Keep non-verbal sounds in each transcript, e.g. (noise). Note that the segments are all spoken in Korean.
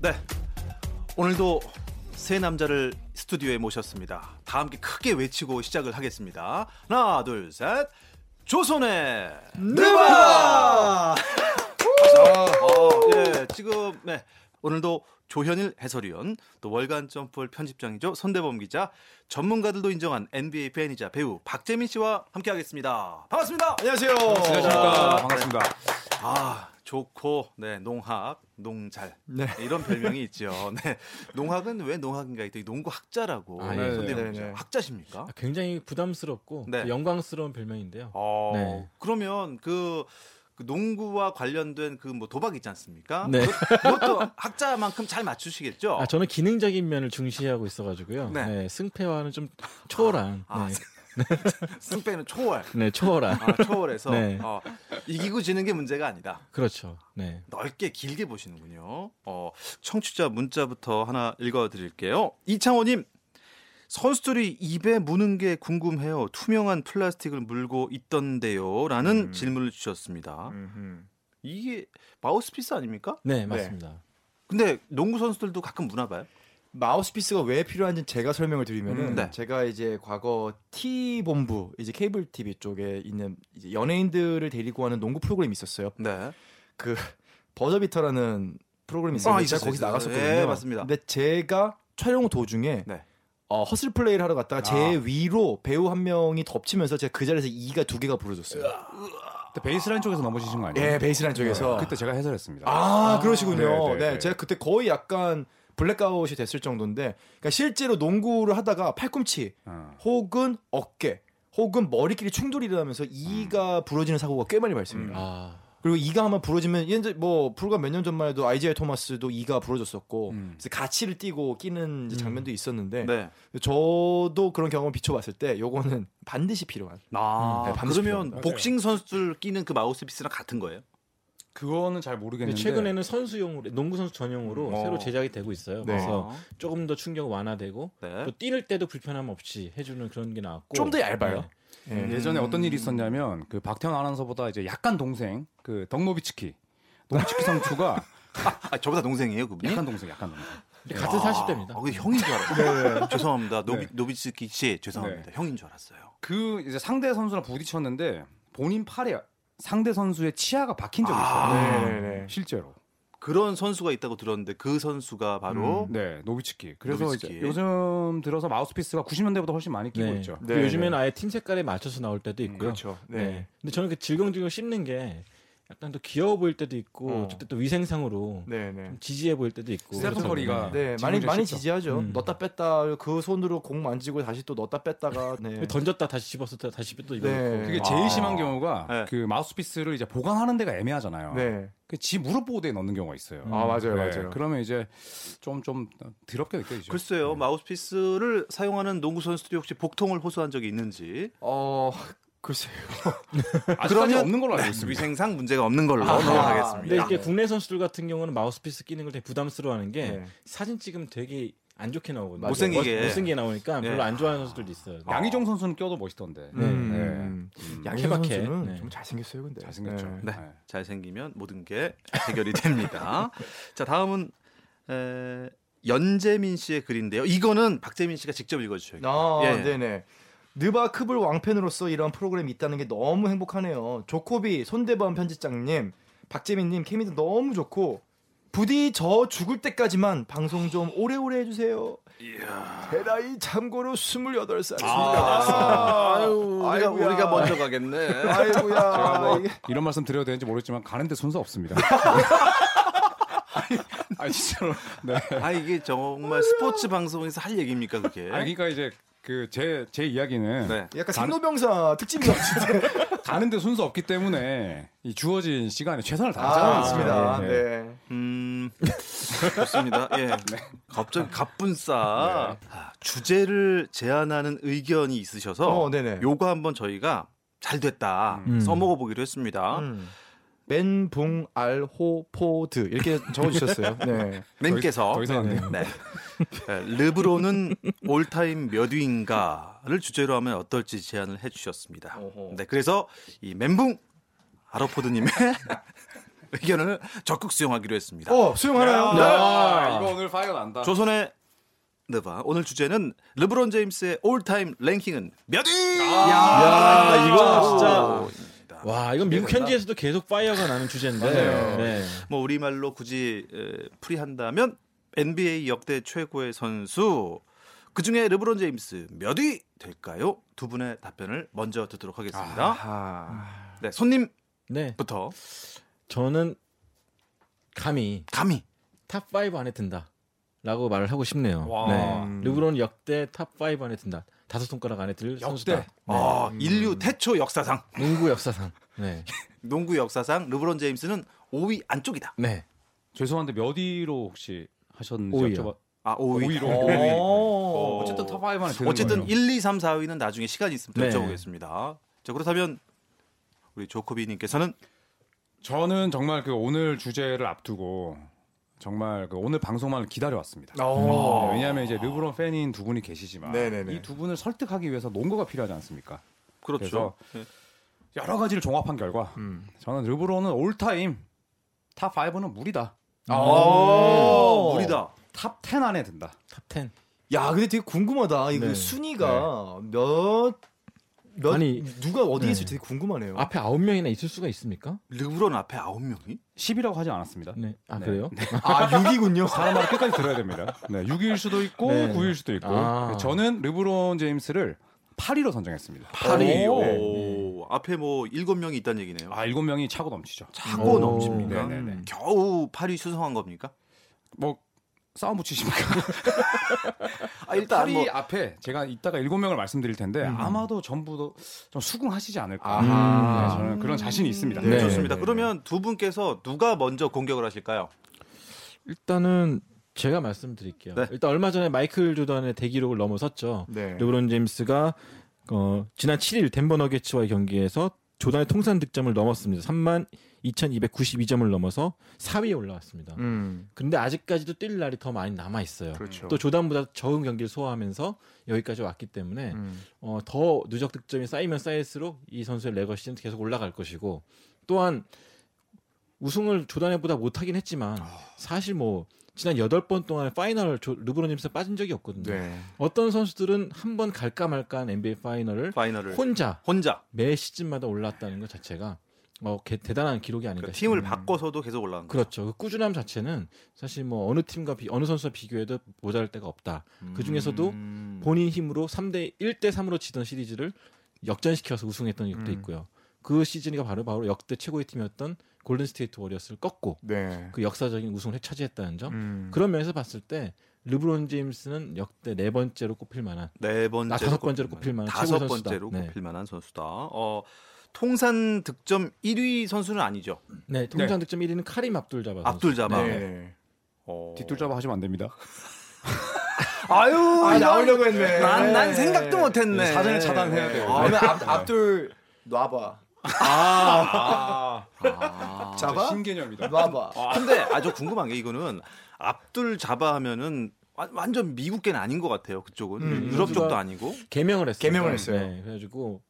네. 오늘도 세 남자를 스튜디오에 모셨습니다. 다 함께 크게 외치고 시작을 하겠습니다. 하나, 둘, 셋. 조선의 느바! 어, 예, 지금 네. 오늘도 조현일 해설위원, 또 월간 점프볼 편집장이죠. 손대범 기자, 전문가들도 인정한 NBA 팬이자 배우 박재민 씨와 함께하겠습니다. 반갑습니다. 안녕하세요. 안녕하십니까. 반갑습니다. 아, 좋고, 네, 농학, 농잘. 네. 이런 별명이 있죠. 네. 농학은 왜 농학인가 했더니 농구 학자라고. 아, 네, 네, 손대범 네. 네. 학자십니까? 아, 굉장히 부담스럽고 네. 또 영광스러운 별명인데요. 어, 네. 그러면 그, 그 농구와 관련된 그 뭐 도박 있지 않습니까? 네. 그것- 그것도 학자만큼 잘 맞추시겠죠? 아, 저는 기능적인 면을 중시하고 있어가지고요. 네. 네. 승패와는 좀 초월한. 아, 네. (laughs) 승패는 초월. 네, 초월한. 아, 초월해서 (laughs) 네. 어, 이기고 지는 게 문제가 아니다. 그렇죠. 네. 넓게 길게 보시는군요. 어, 청취자 문자부터 하나 읽어드릴게요. 이창호님, 선수들이 입에 무는 게 궁금해요. 투명한 플라스틱을 물고 있던데요.라는 음. 질문을 주셨습니다. 음흠. 이게 마우스피스 아닙니까? 네, 맞습니다. 근데 농구 선수들도 가끔 무나 봐요. 마우스피스가 왜 필요한지 제가 설명을 드리면은 음, 네. 제가 이제 과거 T 본부 이제 케이블 TV 쪽에 있는 이제 연예인들을 데리고 하는 농구 프로그램이 있었어요. 네. 그 버저비터라는 프로그램이 있었는데 아, 제가 있었어요, 거기서 있었어요. 나갔었거든요. 예, 맞습니다. 근데 제가 촬영 도중에 네. 어, hustle play를 하러 갔다가 제 아. 위로 배우 한 명이 덮치면서 제가 그 자리에서 이가 두 개가 부러졌어요. 베이스라인 쪽에서 넘어지신 거 아니에요? 예, 베이스라인 쪽에서. 네, 그때 제가 해설했습니다. 아, 그러시군요. 네, 네, 네, 네. 제가 그때 거의 약간 블랙아웃이 됐을 정도인데, 그러니까 실제로 농구를 하다가 팔꿈치 어. 혹은 어깨 혹은 머리끼리 충돌이 일어나면서 음. 이가 부러지는 사고가 꽤 많이 발생해요. 아, 그리고 이가 한번 부러지면 이제 뭐 불과 몇 년 전만 해도 아이지아이 토마스도 이가 부러졌었고 음. 그래서 가치를 띄고 끼는 이제 장면도 있었는데 네. 저도 그런 경험 비춰봤을 때 요거는 반드시 필요한. 아, 네, 반드시 그러면 필요합니다. 복싱 선수들 끼는 그 마우스피스랑 같은 거예요? 그거는 잘 모르겠는데 최근에는 선수용으로 농구 선수 전용으로 어. 새로 제작이 되고 있어요. 네. 그래서 조금 더 충격 완화되고 네. 또 뛰는 때도 불편함 없이 해주는 그런 게 나왔고 좀 더 얇아요. 네. 예. 예전에 어떤 일이 있었냐면 그 박태원 아나운서보다 이제 약간 동생 그 덕 노비츠키 노비츠키 선수가 (laughs) 아, 저보다 동생이에요, 그분이? 약간 동생 약간 동생 같은 40대입니다. 아, 그 형인 줄 알았어요. (laughs) 죄송합니다. 노비, 네. 노비츠키 씨, 죄송합니다. 네. 형인 줄 알았어요. 그 이제 상대 선수랑 부딪혔는데 본인 팔에 상대 선수의 치아가 박힌 적이 있어요. 아. 네네네. 실제로. 그런 선수가 있다고 들었는데 그 선수가 바로 네, 노비츠키. 그래서 노비츠키. 이제 요즘 들어서 마우스피스가 90년대보다 훨씬 많이 끼고 네. 있죠. 네, 요즘에는 네. 아예 팀 색깔에 맞춰서 나올 때도 있고요. 그렇죠. 네. 네. 근데 저는 그 질겅질겅 씹는 게 약간 더 귀여워 보일 때도 있고 어. 어쨌든 또 위생상으로 네, 네. 좀 지지해 보일 때도 있고. 스테픈 커리가 네. 네, 많이 많이 쉽죠. 지지하죠. 음. 넣었다 뺐다 그 손으로 공 만지고 다시 또 넣었다 뺐다가 (laughs) 네. 던졌다 다시 집었다 다시 또 이거. 네. 그게 아. 제일 심한 경우가 네. 그 마우스피스를 이제 보관하는 데가 애매하잖아요. 네. 그지 무릎 보호대에 넣는 경우가 있어요. 음. 아, 맞아요. 네, 맞아요. 그러면 이제 좀좀 더럽게 느껴지죠. 글쎄요, 네. 마우스피스를 사용하는 농구 선수들이 혹시 복통을 호소한 적이 있는지 어, 글쎄요. 아직까지 그러면- 없는 걸로 알고 있습니다. 위생상 문제가 없는 걸로 아, 넘어가겠습니다. 근데 이게 국내 선수들 같은 경우는 마우스피스 끼는 걸 되게 부담스러워하는 게 네. 사진 찍으면 되게 안 좋게 나오거든요. 못생기게. 못생기게 나오니까 네. 별로 안 좋아하는 선수들도 있어요. 양희종 선수는 껴도 멋있던데. 네. 음. 음. 양현 케바케. 선수는 네. 좀 잘생겼어요, 근데. 잘생겼죠. 네. 네. 네. 잘생기면 모든 게 해결이 됩니다. (laughs) 자, 다음은 에, 연재민 씨의 글인데요. 이거는 박재민 씨가 직접 읽어주셔야겠네요. 아, 예. 네네. 느바 크블 왕팬으로서 이런 프로그램이 있다는 게 너무 행복하네요. 조코비, 손대범 편집장님, 박재민님 케미도 너무 좋고 부디 저 죽을 때까지만 방송 좀 오래오래 해주세요. 제 나이 참고로 28살입니다. 아, 아유, 우리가, 아이고야. 우리가 먼저 가겠네. 아이고야. 뭐 이런 말씀 드려도 되는지 모르겠지만 가는데 순서 없습니다. (laughs) 아니 진짜로. 네. 아, 이게 정말 스포츠 방송에서 할 얘기입니까, 그게? 아니 그러니까 이제 그제제 이야기는 네. 약간 것 같은데. 가는데 순서 없기 때문에 이 주어진 시간에 최선을 아, 다하잖아요. 맞습니다. 네. 네. 음, (laughs) 좋습니다. 예. 갑자기 갑분싸 아, 주제를 제안하는 의견이 있으셔서 어, 네네. 요거 한번 저희가 잘 됐다 음. 써먹어 보기로 했습니다. 음. 멘붕 알호포드 이렇게 적어주셨어요. (laughs) 네. 님께서 더 이상 안 돼요. 네. 네, 르브론은 all-time 몇 위인가를 주제로 하면 어떨지 제안을 해주셨습니다. 네, 그래서 이 멘붕 알호포드님의 (laughs) 의견을 적극 수용하기로 했습니다. 어 수용하나요? 야, 이거 오늘 fire 난다. 조선의 느바 오늘 주제는 르브론 제임스의 all-time 랭킹은 몇 위? 야, 이거 진짜 오, 와, 이건 미국 현지에서도 계속 fire가 나는 주제인데. 네. 뭐 우리 말로 굳이 에, 풀이한다면 NBA 역대 최고의 선수 그 중에 르브론 제임스 몇 위 될까요? 두 분의 답변을 먼저 듣도록 하겠습니다. 아하. 네, 손님부터 네. 저는 감히 감히 top 5 안에 든다. 라고 말을 하고 싶네요. 와. 네. 르브론 역대 top5 안에 든다. 다섯 손가락 안에 들 선수다. 네. 아, 인류 태초 역사상 농구 역사상. 네. (laughs) 농구 역사상 르브론 제임스는 5위 안쪽이다. 네. 죄송한데 몇 위로 혹시 하셨는지 오위요. 여쭤봐. 아, 5위. 5위로. 어. 어쨌든 top5 안에 드는 어쨌든 거예요. 1, 2, 3, 4위는 나중에 시간이 있으면 네. 여쭤보겠습니다. 자, 그렇다면 우리 조코비 님께서는 저는 정말 그 오늘 주제를 앞두고 정말 그 오늘 방송만을 기다려 왔습니다. 어. 왜냐하면 이제 르브론 팬인 두 분이 계시지만. 이 두 분을 설득하기 위해서 농구가 필요하지 않습니까? 그렇죠. 네. 여러 가지를 종합한 결과 음. 저는 르브론은 all-time top 5는 무리다. 아. 오, 무리다. top 10 안에 든다. top 10. 야, 근데 되게 궁금하다. 이거 네. 순위가 몇, 몇 아니, 누가 어디에 네. 있을지 되게 궁금하네요. 앞에 9명이나 있을 수가 있습니까? 르브론 앞에 9명이? 10이라고 하지 않았습니다. 네. 아, 네. 그래요? (laughs) 아, 6이군요. 사람 말을 끝까지 들어야 됩니다. 네, 6위일 수도 있고 네. 9위일 수도 있고 아. 저는 르브론 제임스를 8위로 선정했습니다. 8위. 오. 오. 앞에 뭐 7명이 있다는 얘기네요. 아, 7명이 차고 넘치죠. 차고 오. 넘칩니까? 네네네. 겨우 8위 수성한 겁니까? 뭐 싸움 붙이십니까? (laughs) 아, 일단 8위 뭐 앞에 제가 이따가 7명을 말씀드릴 텐데 음. 아마도 전부 좀 수긍하시지 않을까. 아하. 네, 저는 그런 자신이 있습니다. 네, 네. 좋습니다. 네, 그러면 두 분께서 누가 먼저 공격을 하실까요? 일단은 제가 말씀드릴게요. 네. 일단 얼마 전에 마이클 조던의 대기록을 넘어섰죠. 네. 르브론 제임스가 어, 지난 7일 덴버 너게츠와의 경기에서 조던의 통산 득점을 넘었습니다. 3만 2,292점을 넘어서 4위에 올라왔습니다. 음. 근데 아직까지도 뛸 날이 더 많이 남아 있어요. 그렇죠. 또 조단보다 적은 경기를 소화하면서 여기까지 왔기 때문에 음. 어, 더 누적 득점이 쌓이면 쌓일수록 이 선수의 legacy는 계속 올라갈 것이고 또한 우승을 조단보다 못하긴 했지만 사실 뭐 지난 8번 동안 final 조, 르브론 제임스 빠진 적이 없거든요. 네. 어떤 선수들은 한 번 갈까 말까 한 NBA final을 final을 혼자 혼자 매 시즌마다 올랐다는 것 자체가 어, 개- 대단한 기록이 아닌가 그러니까. 팀을 바꿔서도 계속 올라간 거죠. 그렇죠. 그 꾸준함 자체는 사실 뭐 어느 팀과 비, 어느 선수와 비교해도 모자랄 데가 없다. 그 중에서도 음. 본인 힘으로 3대 1대 3으로 지던 시리즈를 역전시켜서 우승했던 적도 음. 있고요. 그 시즌이 바로 바로 역대 최고의 팀이었던 골든 스테이트 워리어스를 꺾고 네. 그 역사적인 우승을 차지했다는 점. 음. 그런 면에서 봤을 때 르브론 제임스는 역대 네 번째로 꼽힐 만한 네 번째로 아, 다섯 번째로 꼽힐 만한 다섯 최고의 선수다. 번째로 네. 꼽힐 만한 선수다. 어, 통산 득점 1위 선수는 아니죠. 네, 통산 득점 1위는 카림 압둘 자바. 압둘 자바. 네. 어. 뒷둘 잡아 하시면 안 됩니다. (laughs) 아유, 아, 나오려고 했네. 난, 난 생각도 못 했네. 사전에 차단해야 돼요. 아, 앞, 앞둘 놔봐. 아, 아. 잡아? 신개념이다. 놔봐. 근데 아주 궁금한 게 이거는 압둘 자바 하면은 와- 완전 미국계는 아닌 것 같아요. 그쪽은 음, 유럽 쪽도 아니고. 개명을 했어요. 개명을 했어요. 네, 그래가지고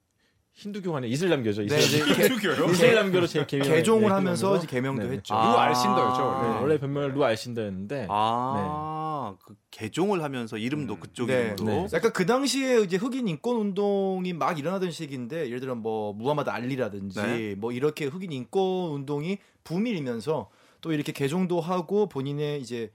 힌두교 안에 이슬람교죠. 네, 이슬람, 이제 교 이슬람교로 제 개명 개종을 하면서 이제 개명도 네. 했죠. 아. 루 알신더였죠. 네, 원래. 원래 별명은 루 알신더였는데 아, 그 개종을 하면서 이름도 음. 그쪽 네. 이름으로. 네. 약간 그 당시에 이제 흑인 인권 운동이 막 일어나던 시기인데 예를 들어 뭐 무하마드 알리라든지 네. 뭐 이렇게 흑인 인권 운동이 붐이면서 또 이렇게 개종도 하고 본인의 이제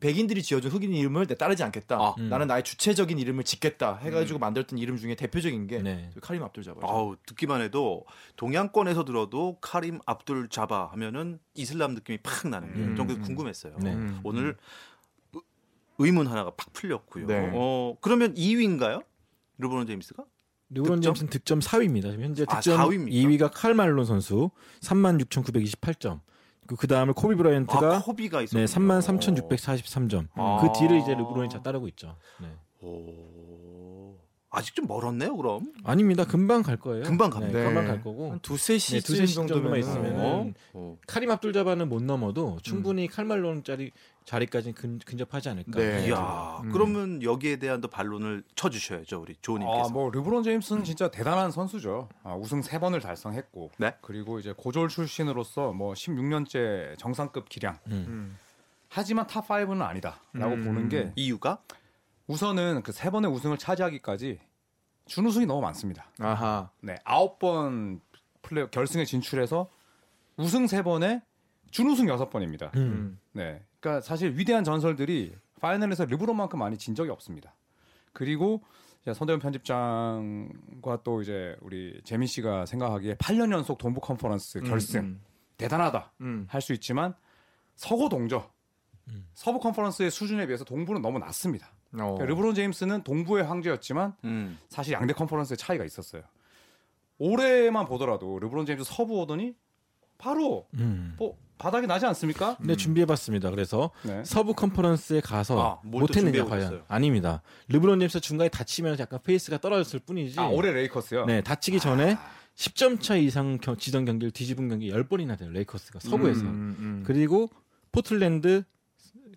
백인들이 지어준 흑인 이름을 내 따르지 않겠다. 아. 음. 나는 나의 주체적인 이름을 짓겠다 해가지고 만들었던 이름 중에 대표적인 게 네. 카림 압둘 자바죠. 아우 듣기만 해도 동양권에서 들어도 카림 압둘 자바 하면은 이슬람 느낌이 팍 나는 게 음, 좀 음. 궁금했어요. 네. 음. 오늘 의- 의문 하나가 팍 풀렸고요. 네. 어 그러면 2위인가요? 르브론 제임스가? 르브론 득점? 제임스는 득점 4위입니다. 지금 현재 아, 득점 4위입니까? 2위가 칼 말론 선수 36,928점. 그, 그 다음에 코비 브라이언트가 아, 코비가 있었 네, 33,643점. 아. 그 뒤를 이제 르브론이 자 따르고 있죠. 네. 오. 아직 좀 멀었네요. 그럼 아닙니다. 금방 갈 거예요. 금방 갑니다. 네, 금방 네. 갈 거고. 한 두세 네, 시즌 두세 시즌 정도면 정도만 있으면 어? 카림 압둘자바는 못 넘어도 충분히 칼 말론 자리 자리까지 근, 근접하지 않을까. 네. 이야, 음. 그러면 여기에 대한 또 반론을 쳐주셔야죠, 우리 조님께서. 아, 뭐 르브론 제임스는 진짜 대단한 선수죠. 아, 우승 세 번을 달성했고, 네. 그리고 이제 고졸 출신으로서 뭐 16년째 정상급 기량. 음. 하지만 top 5는 아니다라고 음. 보는 게 이유가 우선은 그 세 번의 우승을 차지하기까지 준우승이 너무 많습니다. 아하. 네, 아홉 번 플레이 결승에 진출해서 우승 세 번에 준우승 여섯 번입니다. 음. 네, 그러니까 사실 위대한 전설들이 파이널에서 르브론만큼 많이 진 적이 없습니다. 그리고 이제 손대원 편집장과 또 이제 우리 재민 씨가 생각하기에 8년 연속 동부 컨퍼런스 결승 음, 대단하다 음. 할수 있지만 서고 동저 음. 서부 컨퍼런스의 수준에 비해서 동부는 너무 낮습니다. 어. 그러니까 르브론 제임스는 동부의 황제였지만 음. 사실 양대 컨퍼런스의 차이가 있었어요. 올해만 보더라도 르브론 제임스 서부 오더니 바로 음. 뭐 바닥이 나지 않습니까? 네, 준비해봤습니다. 그래서 네. 서부 컨퍼런스에 가서 아, 못했느냐 과연 있어요? 아닙니다. 르브론 제임스 중간에 다치면서 약간 페이스가 떨어졌을 뿐이지. 아 올해 레이커스요. 네, 다치기 전에 10점 차 이상 겨- 지던 경기를 뒤집은 경기 10번이나 돼요. 레이커스가 서부에서. 음, 음. 그리고 포틀랜드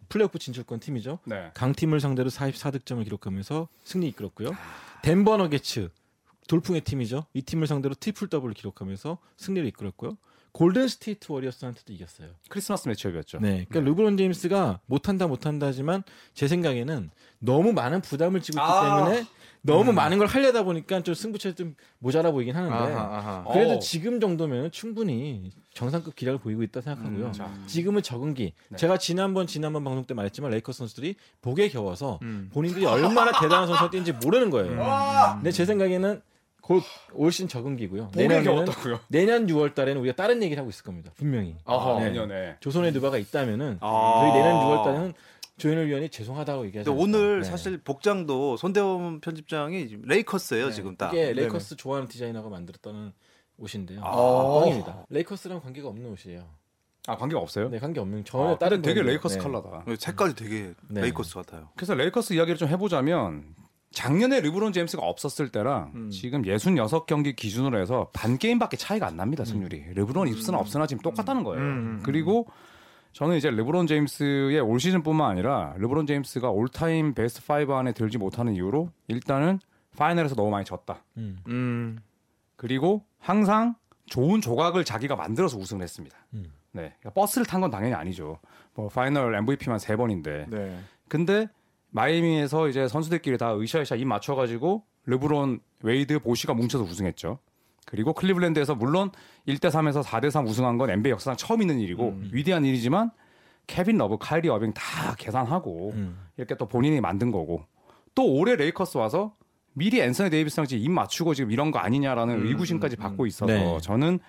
플레이오프 진출권 팀이죠. 네. 강팀을 상대로 44득점을 기록하면서 승리 이끌었고요. 덴버 너게츠 돌풍의 팀이죠. 이 팀을 상대로 트리플 더블을 기록하면서 승리를 이끌었고요. 골든 스테이트 워리어스한테도 이겼어요. 크리스마스 match-up이었죠. 네, 그러니까 르브론 제임스가 못한다 못한다 하지만 제 생각에는 너무 많은 부담을 지고 있기 아. 때문에 너무 많은 걸 하려다 보니까 좀 승부처에 좀 모자라 보이긴 하는데 아하, 아하. 그래도 어. 지금 정도면 충분히 정상급 기량을 보이고 있다 생각하고요. 음, 자. 지금은 적응기. 네. 제가 지난번 지난번 방송 때 말했지만 레이커스 선수들이 복에 겨워서 음. 본인들이 얼마나 (laughs) 대단한 선수가 뛰는지 모르는 거예요. 근데 제 생각에는 곧 올 시즌 적응기고요. 복에 내년에는? 내년 6월 달에는 우리가 다른 얘기를 하고 있을 겁니다. 분명히. 어허. 네. 내년에. 조선의 누바가 있다면은 아. 저희 내년 6월 달에는 조현일 위원이 죄송하다고 얘기하죠. 오늘 사실 복장도 손대범 편집장이 레이커스예요, 지금 딱. 이게 레이커스 좋아하는 디자이너가 만들었다는 옷인데요. 아. 꽝입니다. 레이커스랑 관계가 없는 옷이에요. 아 관계가 없어요? 네, 관계 없는 전혀 아, 다른 되게. 레이커스 네. 컬러다. 색깔이 되게 네. 레이커스 같아요. 그래서 레이커스 이야기를 좀 해보자면 작년에 르브론 제임스가 없었을 때랑 음. 지금 66경기 기준으로 해서 반 게임밖에 차이가 안 납니다 승률이. 르브론 있으나 없으나 지금 똑같다는 거예요. 음, 음, 그리고 저는 이제 르브론 제임스의 올 시즌뿐만 아니라 르브론 제임스가 all-time 베스트 5 안에 들지 못하는 이유로 일단은 파이널에서 너무 많이 졌다. 음. 음. 그리고 항상 좋은 조각을 자기가 만들어서 우승을 했습니다. 음. 네, 그러니까 버스를 탄 건 당연히 아니죠. 뭐 파이널 MVP만 세 번인데. 네. 근데 마이애미에서 이제 선수들끼리 다 으쌰으쌰 입 맞춰가지고 르브론, 웨이드, 보시가 뭉쳐서 우승했죠. 그리고 클리블랜드에서 물론 1대 3에서 4대 3 우승한 건 NBA 역사상 처음 있는 일이고 음. 위대한 일이지만 케빈 러브, 카이리 어빙 다 계산하고 음. 이렇게 또 본인이 만든 거고 또 올해 레이커스 와서 미리 앤서니 데이비스랑 지금 입 맞추고 지금 이런 거 아니냐라는 음, 의구심까지 음, 받고 있어서 네. 저는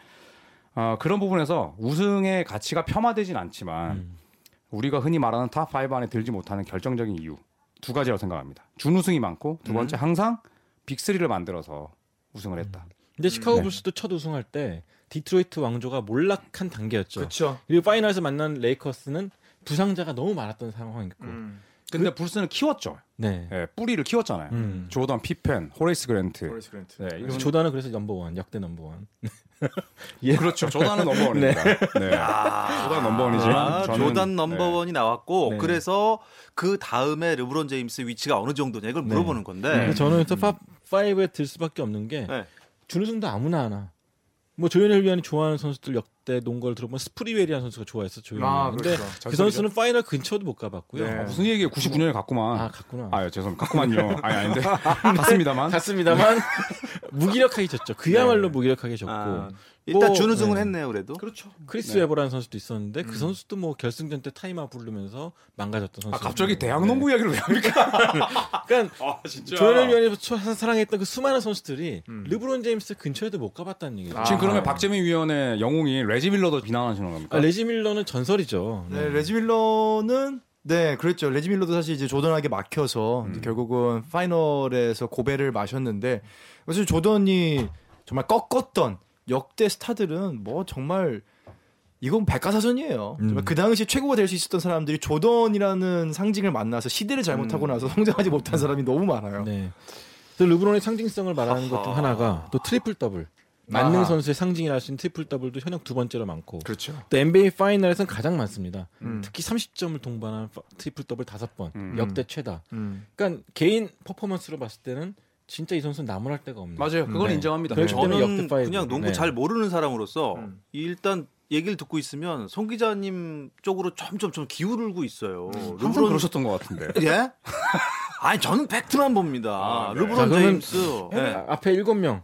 어, 그런 부분에서 우승의 가치가 폄하되진 않지만 음. 우리가 흔히 말하는 탑5 안에 들지 못하는 결정적인 이유 두 가지라고 생각합니다. 준우승이 많고 두 번째 항상 빅3를 만들어서 우승을 했다. 근데 시카고 네. 불스도 첫 우승할 때 디트로이트 왕조가 몰락한 단계였죠. 그렇죠. 그리고 파이널에서 만난 레이커스는 부상자가 너무 많았던 상황이었고. 음. 근데 불스는 키웠죠. 네. 예, 뿌리를 키웠잖아요. 음. 조던, 피펜, 호레이스 그랜트. 호레이스 그랜트. 네, 이런 조단은 그래서 넘버원, 역대 넘버원. (laughs) 그렇죠. 조단은 넘버원입니다. 네. 조단 넘버원이지만 아, 조단 네. 넘버원이 나왔고 네. 그래서 그 다음에 르브론 제임스 위치가 어느 정도냐 이걸 네. 물어보는 건데 그래서 저는 탑 5에 들 수밖에 없는 게 네. 준우승도 아무나 하나. 뭐 조현일 위원이 좋아하는 선수들 역대 농구를 들어보면 스프리웰이라는 선수가 좋아했어 조현일. 아. 근데 그렇죠. 그 선수는 파이널 근처도 못 가봤고요. 네. 아, 무슨 얘기예요? 99년에 갔구만. 아 갔구나. 아, 예, 죄송합니다. 갔구만요. 아니, 아닌데. (laughs) 갔습니다만. 갔습니다만 (laughs) 무기력하게 졌죠. 그야말로 무기력하게 졌고 아, 일단 뭐, 준우승은 네. 했네요 그래도 그렇죠. 크리스 네. 웨버라는 선수도 있었는데 음. 그 선수도 뭐 결승전 때 타임아웃 부르면서 망가졌던 선수. 아, 갑자기 대학 농구 이야기를 왜 합니까? (laughs) 그러니까 아, 진짜. 조현일 위원이 초- 사랑했던 그 수많은 선수들이 음. 르브론 제임스 근처에도 못 가봤다는 얘기죠. 아. 지금 그러면 박재민 위원의 영웅인 레지 밀러도 비난하시는 겁니까? 아, 레지 밀러는 전설이죠. 네, 레지 밀러는 네, 그랬죠. 레지 밀러도 사실 이제 조던에게 막혀서 음. 이제 결국은 파이널에서 고배를 마셨는데 그래서 조던이 정말 꺾었던 역대 스타들은 뭐 정말 이건 백과사전이에요. 음. 그 당시 최고가 될 수 있었던 사람들이 조던이라는 상징을 만나서 시대를 잘못 타고 음. 나서 성장하지 못한 사람이 너무 많아요. 네. 그래서 르브론의 상징성을 말하는 것중 아하. 하나가 또 트리플 더블. 만능 아하. 선수의 상징이라 할수 있는 트리플 더블도 현역 두 번째로 많고 그렇죠. 또 NBA 파이널에서는 가장 많습니다. 음. 특히 30점을 동반한 파- 트리플 더블 다섯 번 음. 역대 최다. 음. 그러니까 개인 퍼포먼스로 봤을 때는 진짜 이 선수는 나무랄 데가 없는. 맞아요. 그건 네. 인정합니다. 네. 저는 역대 파이브. 그냥 농구 네. 잘 모르는 사람으로서 음. 일단 얘기를 듣고 있으면 송 기자님 쪽으로 점점 좀 기울고 있어요. 항상 르브론 그러셨던 것 같은데. 예? 아니 저는 팩트만 봅니다. 아, 네. 르브론 자, 제임스. 네. 예. 앞에 일곱 명.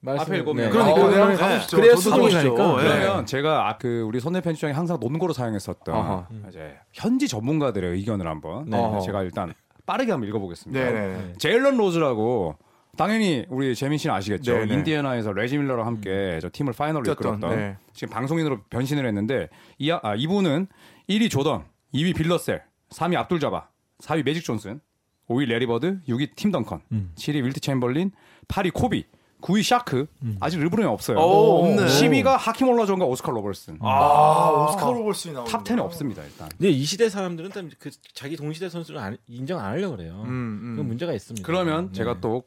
말씀- 앞에 일곱 명. 그러니까 어, 네, 그러면 한번 가보시죠. 그래야 가보시죠. 가니까. 예. 그러면 제가 아, 그 우리 손대범 편집장이 항상 논거로 사용했었던 아하. 이제 현지 전문가들의 의견을 한번 네. 어, 제가 일단 빠르게 한번 읽어보겠습니다. 네네. 제일런 로즈라고 당연히 우리 재민 씨는 아시겠죠. 네네. 인디애나에서 레지 밀러랑 함께 저 팀을 파이널로 뛰었던, 이끌었던 네. 지금 방송인으로 변신을 했는데 이, 아, 이분은 1위 조던, 2위 빌 러셀, 3위 압둘 자바, 4위 매직 존슨, 5위 래리 버드, 6위 팀 덩컨, 음. 7위 윌트 챔벌린, 8위 코비, 9위 샤크. 아직 르브론이 없어요. 오, 없네. 10위가 하킴 올라주원과 오스카 로버슨. 아, 오스카 로버슨이 나오는 탑 10에 없습니다 일단. 근데 이 시대 사람들은 일단 그 자기 동시대 선수를 안- 인정 안 하려 고 그래요. 음, 음. 그건 문제가 있습니다. 그러면 네. 제가 또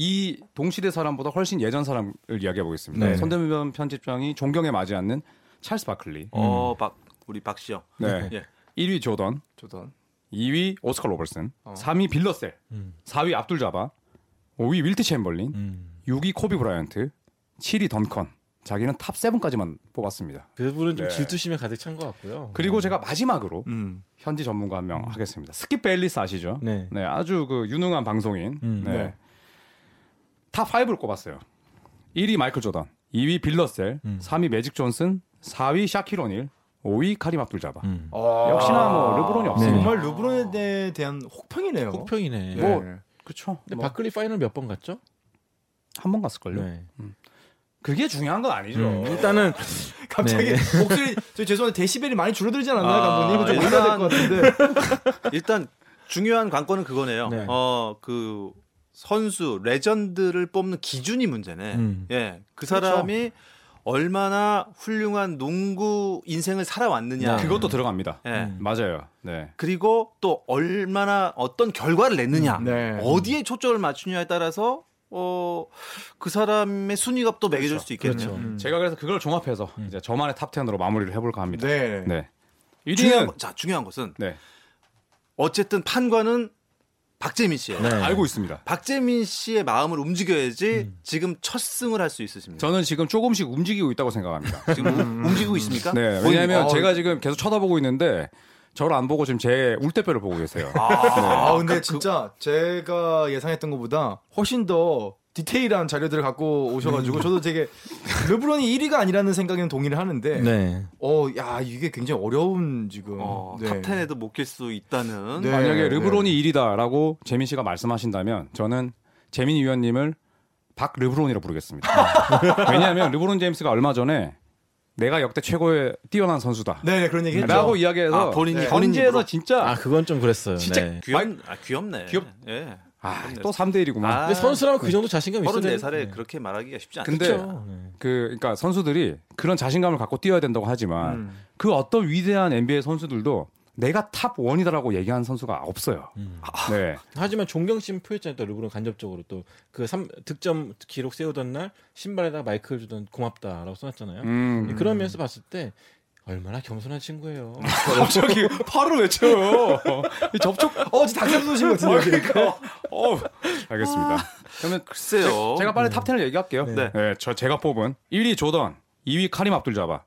이 동시대 사람보다 훨씬 예전 사람을 이야기해 보겠습니다. 네. 손대면 편집장이 존경해 마지않는 찰스 바클리. 어, 박 우리 박씨 형. 네. (laughs) 예. 1위 조던, 조던. 2위 오스카 로버트슨, 어. 3위 빌러셀, 음. 4위 압둘 자바, 5위 윌트 챔벌린, 음. 6위 코비 브라이언트, 7위 던컨. 자기는 top 7까지만 뽑았습니다. 그분은 좀 네. 질투심에 가득 찬 것 같고요. 그리고 제가 마지막으로 음. 현지 전문가 한 명 하겠습니다. 스킵 베일리스 아시죠? 네. 네, 아주 그 유능한 방송인. 음. 네. 네. top 5를 꼽았어요. 1위 마이클 조던, 2위 빌러셀, 음. 3위 매직 존슨, 4위 샤킬 오닐, 5위 카림 압둘 자바. 음. 아, 역시나 뭐 르브론이 없습니다. 정말 르브론에 대한 혹평이네요. 혹평이네. 네. 뭐, 그렇죠. 근데 바클리 final 몇 번 갔죠? 한 번 갔을걸요. 네. 그게 중요한 건 아니죠. 음, (laughs) 일단은 갑자기 네. (laughs) 목소리 저 죄송한데 데시벨이 많이 줄어들지 않았나요, 아, 감독님? 좀 일단- 올려야 될 것 같은데. (laughs) 일단 중요한 관건은 그거네요. 네. 어, 그 선수 legend를 뽑는 기준이 문제네. 음. 예. 그 그렇죠. 사람이 얼마나 훌륭한 농구 인생을 살아왔느냐. 네. 그것도 들어갑니다. 예. 음. 맞아요. 네. 그리고 또 얼마나 어떤 결과를 냈느냐. 네. 어디에 초점을 맞추냐에 따라서 어, 그 사람의 순위가 또 매겨질 그렇죠. 수 있겠네요. 그렇죠. 음. 제가 그래서 그걸 종합해서 음. 이제 저만의 top 10으로 마무리를 해볼까 합니다. 네. 네. 중요한 1위는 거, 자, 중요한 것은 네. 어쨌든 판관은 박재민 씨예요. 네. 알고 있습니다. 박재민 씨의 마음을 움직여야지 음. 지금 첫 승을 할 수 있으십니다. 저는 지금 조금씩 움직이고 있다고 생각합니다. 지금 우- 움직이고 있습니까? 네, 왜냐하면 어, 제가 지금 계속 쳐다보고 있는데 저를 안 보고 지금 제 울대뼈를 보고 계세요. 아, 근데 그- 진짜 제가 예상했던 것보다 훨씬 더 디테일한 자료들을 갖고 오셔가지고 저도 되게 르브론이 1위가 아니라는 생각에는 동의를 하는데 네. 어, 야 이게 굉장히 어려운 지금 어, 네. top 10에도 못 낄 수 있다는 네. 만약에 르브론이 1위다라고 재민 씨가 말씀하신다면 저는 재민 위원님을 박 르브론이라 부르겠습니다. (laughs) 왜냐하면 르브론 제임스가 얼마 전에 내가 역대 최고의 뛰어난 선수다. 네, 네 그런 얘기 했죠. 라고 이야기해서 아, 본인이- 네. 본인 현지에서 입으로. 진짜 아 그건 좀 그랬어요. 진짜 네. 귀엽, 아, 귀엽네. 귀엽- 예. 아, 또 3대 1이구만. 아, 근데 선수라면 그 정도 자신감 있어야 34살에 되는- 네. 그렇게 말하기가 쉽지 않죠. 근데. 네. 그 그러니까 선수들이 그런 자신감을 갖고 뛰어야 된다고 하지만 음. 그 어떤 위대한 NBA 선수들도 내가 top one이다라고 얘기한 선수가 없어요. 음. 네. 하지만 존경심 표했잖아요. 또 르브론 간접적으로 또 그 득점 기록 세우던 날 신발에다가 마이클 조던 고맙다라고 써놨잖아요. 음. 그런 면에서 봤을 때 얼마나 겸손한 친구예요. (laughs) 갑자기 팔을 외쳐요. (laughs) 이 접촉 어, 지금 닭살 돋으신 것 같은데. 그러니까. 어, 알겠습니다. 그러면 글쎄요. 제, 가 빨리 top 10을 얘기할게요. 네. 네. 저 제가 뽑은 1위 조던, 2위 카림 압둘 자바,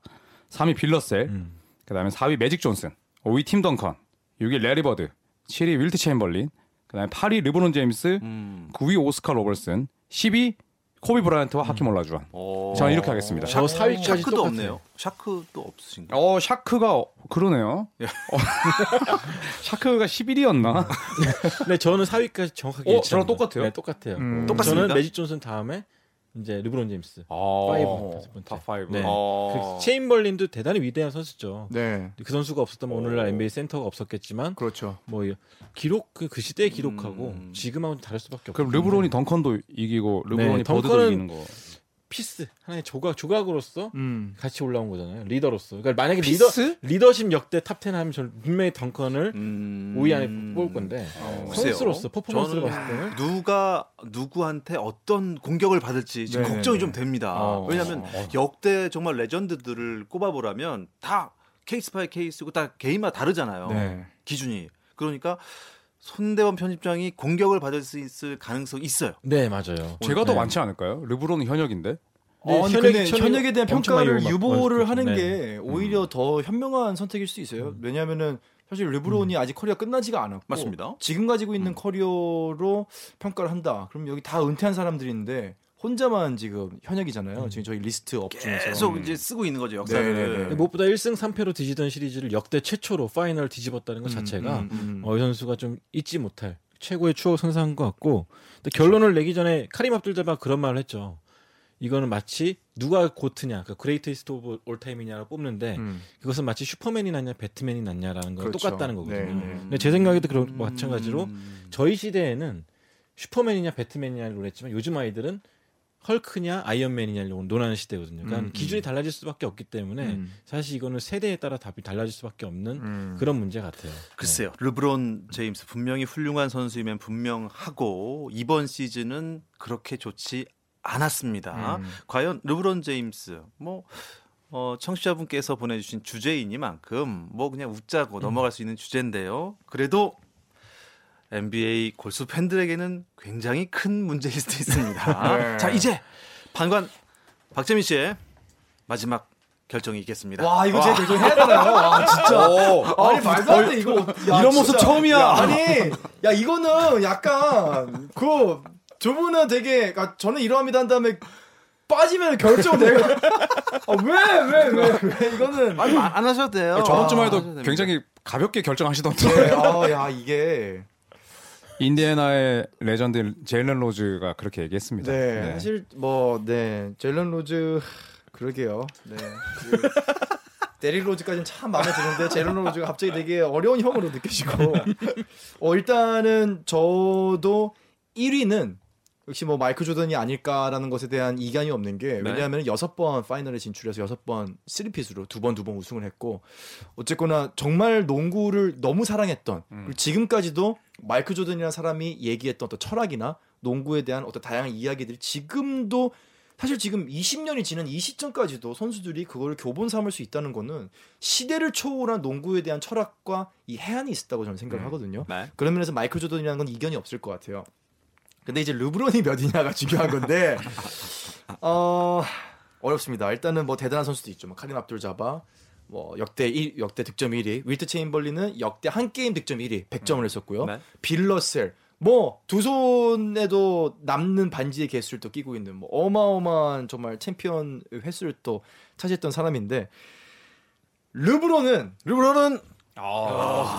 3위 빌러셀, 음. 그다음에 4위 매직 존슨, 5위 팀 덩컨, 6위 레리 버드, 7위 윌트 챔벌린, 그다음에 8위 르브론 제임스, 음. 9위 오스카 로버트슨, 10위 코비 브라이언트와 하킴 올라주안. 어. 저는 이렇게 하겠습니다. 저 4위까지 샤크도 똑같아요. 없네요. 샤크도 없으신가? 어 샤크가 어, 그러네요. 예. 어, (laughs) 샤크가 11위였나? 네, 저는 4위까지 정확하게 어. 저랑 똑같아요. 네, 똑같아요. 음. 똑같습니까? 저는 매직 존슨 다음에 이제 르브론 제임스. 어, five, 다섯 번째. top 5. 네. 어. 그 체인벌린도 대단히 위대한 선수죠. 네. 그 선수가 없었다면 오늘날 NBA 센터가 없었겠지만 그렇죠. 뭐 이- 기록 그, 그 시대의 기록하고 음. 지금하고는 다를 수밖에 없고. 그럼 르브론이 덩컨도 이기고 르브론이 네, 버드도 이기는 거. piece 하나의 조각 조각으로서 음. 같이 올라온 거잖아요. 리더로서. 그러니까 만약에 리더 piece? 리더십 역대 top 10 하면 저는 분명히 덩컨을 음... 5위 안에 뽑을 건데 글쎄요. 선수로서 퍼포먼스를 저는 봤을 때는 누가 누구한테 어떤 공격을 받을지 지금 네네네. 걱정이 좀 됩니다. 어. 왜냐하면 역대 정말 legend들을 꼽아보라면 다 case by case고 다 개인마다 다르잖아요. 네. 기준이. 그러니까 손대원 편집장이 공격을 받을 수 있을 가능성이 있어요. 네 맞아요. 제가 더 네. 많지 않을까요? 르브론은 현역인데. 네, 어, 현역이- 근데 현역에 대한 평가를 막- 유보를 막- 하는 네. 게 오히려 더 현명한 선택일 수 있어요. 왜냐하면은 사실 르브론이 아직 커리어 끝나지가 않았고 맞습니다. 지금 가지고 있는 커리어로 평가를 한다. 그럼 여기 다 은퇴한 사람들인데 혼자만 지금 현역이잖아요. 지금 저희 list up 중에서 계속 이제 쓰고 있는 거죠 역사를. 네 네네. 근데 무엇보다 1승 3패로 뒤지던 시리즈를 역대 최초로 final 뒤집었다는 것 자체가 음, 음, 음. 어, 이 선수가 좀 잊지 못할 최고의 추억 선사한 것 같고 또 결론을 내기 전에 카림 압둘자바 그런 말을 했죠. 이거는 마치 누가 GOAT냐, 그 Greatest Of All Time이냐를 뽑는데 음. 그것은 마치 슈퍼맨이 낫냐, 배트맨이 낫냐라는 거랑 그렇죠. 똑같다는 거거든요. 네, 네. 근데 제 생각에도 그런 음. 마찬가지로 저희 시대에는 슈퍼맨이냐 배트맨이냐를 논했지만 요즘 아이들은 헐크냐 아이언맨이냐를 논하는 시대거든요. 그러니까 음, 기준이 음. 달라질 수밖에 없기 때문에 음. 사실 이거는 세대에 따라 답이 달라질 수밖에 없는 음. 그런 문제 같아요. 글쎄요. 르브론 제임스 분명히 훌륭한 선수이면 분명하고 이번 시즌은 그렇게 좋지 않았습니다. 음. 과연 르브론 제임스 뭐 어, 청취자분께서 보내주신 주제이니만큼 뭐 그냥 웃자고 넘어갈 수 있는 주제인데요. 그래도 NBA 골수 팬들에게는 굉장히 큰 문제일 수도 있습니다. (laughs) 네. 자 이제 판관 박재민 씨의 마지막 결정이 있겠습니다. 와 이거 제가 결정해야 되나요? 와 진짜 아니 말도 안 돼 이거 야, 이런 모습 진짜. 처음이야. 야, 아니 야 이거는 약간 그 두 분은 되게 그러니까 저는 이러합니다 한 다음에 빠지면 결정 내가 (laughs) 아, 왜왜 왜 왜 이거는 아니 안, 안 하셔도 돼요. 저번 주만 안 하셔도 해도. 굉장히 가볍게 결정하시던데. 네, 아, 야 이게 인디애나의 레전드 제일런 로즈가 그렇게 얘기했습니다. 네, 사실 뭐네 젤런 로즈 그러게요. 네. 그, (laughs) 데릭 로즈까지는 참 마음에 드는데 젤런 로즈가 갑자기 되게 어려운 형으로 느껴지고 (laughs) 어 일단은 저도 1위는 역시 뭐 마이클 조던이 아닐까라는 것에 대한 이견이 없는 게 네. 왜냐하면 여섯 번 final에 진출해서 여섯 번 3-peat으로 두 번 두 번 우승을 했고 어쨌거나 정말 농구를 너무 사랑했던 그리고 지금까지도 마이클 조던이라는 사람이 얘기했던 어떤 철학이나 농구에 대한 어떤 다양한 이야기들이 지금도 사실 지금 20년이 지난 이 시점까지도 선수들이 그걸 교본 삼을 수 있다는 거는 시대를 초월한 농구에 대한 철학과 이 해안이 있었다고 저는 생각을 하거든요. 네. 그런 면에서 마이클 조던이라는 건 이견이 없을 것 같아요. 근데 이제 르브론이 몇이냐가 (laughs) 중요한 건데 어 어렵습니다. 일단은 뭐 대단한 선수도 있죠. 뭐 카림 압둘 자바 뭐 역대 1 역대 득점 1위, 윌트 체임벌린은 역대 한 게임 득점 1위, 100점을 했었고요. 네. 빌러셀 뭐 두 손에도 남는 반지의 개수를 또 끼고 있는 뭐 어마어마한 정말 챔피언 횟수를 또 차지했던 사람인데 르브론은 르브론은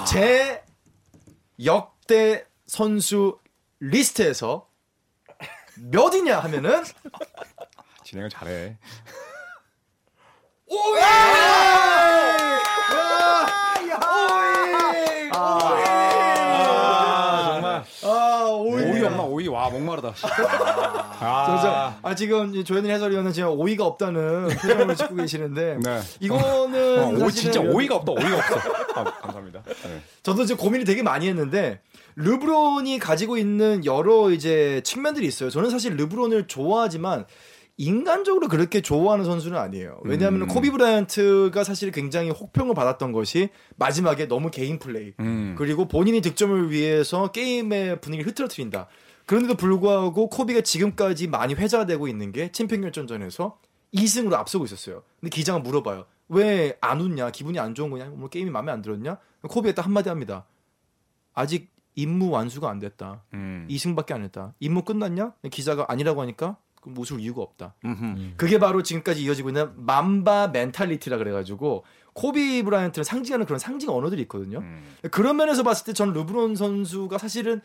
제 역대 선수 리스트에서 몇이냐 하면은 진행을 잘해. 오이! 오이! 아, 정말. 아, 오이. 오이 없나? 오이 와 목마르다. (laughs) 아, 아, 지금 이 조현일 해설위원은 지금 오이가 없다는 표정을 짓고 계시는데 (laughs) 네. 이거는 어, 오이 진짜 오이가 없다. 오이가 없어. (laughs) 아, 감사합니다. 네. 저도 지금 고민을 되게 많이 했는데 르브론이 가지고 있는 여러 이제 측면들이 있어요. 저는 사실 르브론을 좋아하지만 인간적으로 그렇게 좋아하는 선수는 아니에요. 왜냐하면 음. 코비 브라이언트가 사실 굉장히 혹평을 받았던 것이 마지막에 너무 개인 플레이 음. 그리고 본인이 득점을 위해서 게임의 분위기를 흐트러뜨린다. 그런데도 불구하고 코비가 지금까지 많이 회자가 되고 있는 게 챔피언 결정전에서 2승으로 앞서고 있었어요. 근데 기자가 물어봐요. 왜 안 웃냐? 기분이 안 좋은 거냐? 뭐 게임이 마음에 안 들었냐? 코비가 딱 한마디 합니다. 아직 임무 완수가 안 됐다. 음. 2승밖에 안 했다. 임무 끝났냐? 기자가 아니라고 하니까 그럼 웃을 이유가 없다. 음흠. 그게 바로 지금까지 이어지고 있는 Mamba Mentality라 그래가지고 코비 브라이언트를 상징하는 그런 상징 언어들이 있거든요. 음. 그런 면에서 봤을 때 저는 르브론 선수가 사실은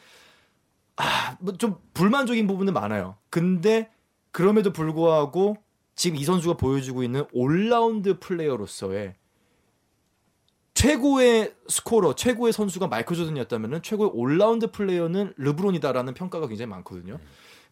아, 뭐 좀 불만족인 부분은 많아요. 근데 그럼에도 불구하고 지금 이 선수가 보여주고 있는 올라운드 플레이어로서의 최고의 scorer, 최고의 선수가 마이클 조던이었다면 최고의 올라운드 플레이어는 르브론이다라는 평가가 굉장히 많거든요.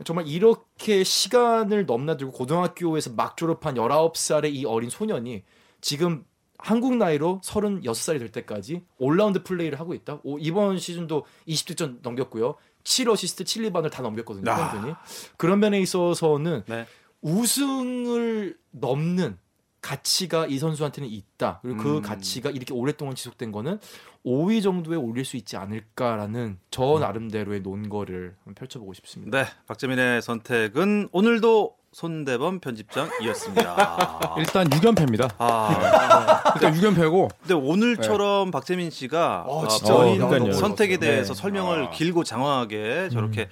정말 이렇게 시간을 넘나들고 고등학교에서 막 졸업한 19살의 이 어린 소년이 지금 한국 나이로 36살이 될 때까지 올라운드 플레이를 하고 있다. 오, 이번 시즌도 20득점 넘겼고요. 7어시스트 7리바운드 다 넘겼거든요. 아. 그런 면에 있어서는 네. 우승을 넘는 가치가 이 선수한테는 있다. 그리고 그 음. 가치가 이렇게 오랫동안 지속된 거는 5위 정도에 올릴 수 있지 않을까라는 저 나름대로의 논거를 한번 펼쳐보고 싶습니다. 네, 박재민의 선택은 오늘도 손대범 편집장이었습니다. (laughs) 일단 6연패입니다. 아, (laughs) 일단 6연패고 근데 오늘처럼 박재민 씨가 어, 진짜 어, 그러니까요. 선택에 네. 대해서 설명을 아. 길고 장황하게 저렇게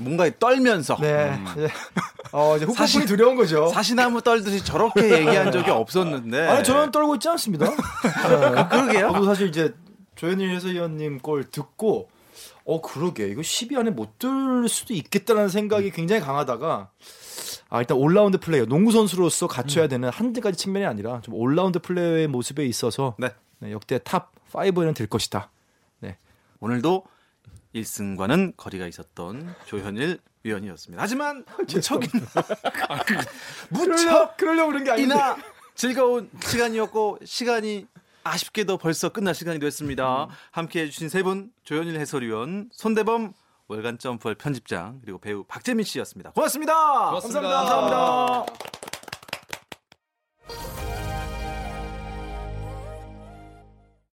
뭔가 떨면서 네. 이제, (laughs) 어, 이제 사실- 후폭풍이 두려운 거죠. 사시나무 떨듯이 저렇게 얘기한 적이 없었는데. 아니 저는 떨고 있지 않습니다. (laughs) 그러게요. 저도 사실 이제 조현일 해설위원님 걸 듣고 어 그러게 이거 10위 안에 못 들 수도 있겠다라는 생각이 굉장히 강하다가 아 일단 올라운드 플레이어 농구 선수로서 갖춰야 되는 한두 가지 측면이 아니라 좀 올라운드 플레이어의 모습에 있어서 네. 네, 역대 top 5에는 들 것이다. 오늘도 1승과는 거리가 있었던 조현일 위원이었습니다. 하지만 (laughs) 무척이나 (laughs) 무척 그러려고 그런 게 아닌데. 이나 즐거운 시간이었고 시간이 아쉽게도 벌써 끝날 시간이 됐습니다. 함께 해주신 세 분 조현일 해설위원, 손대범 월간 점프월 편집장 그리고 배우 박재민 씨였습니다. 고맙습니다. 고맙습니다. 감사합니다. 감사합니다.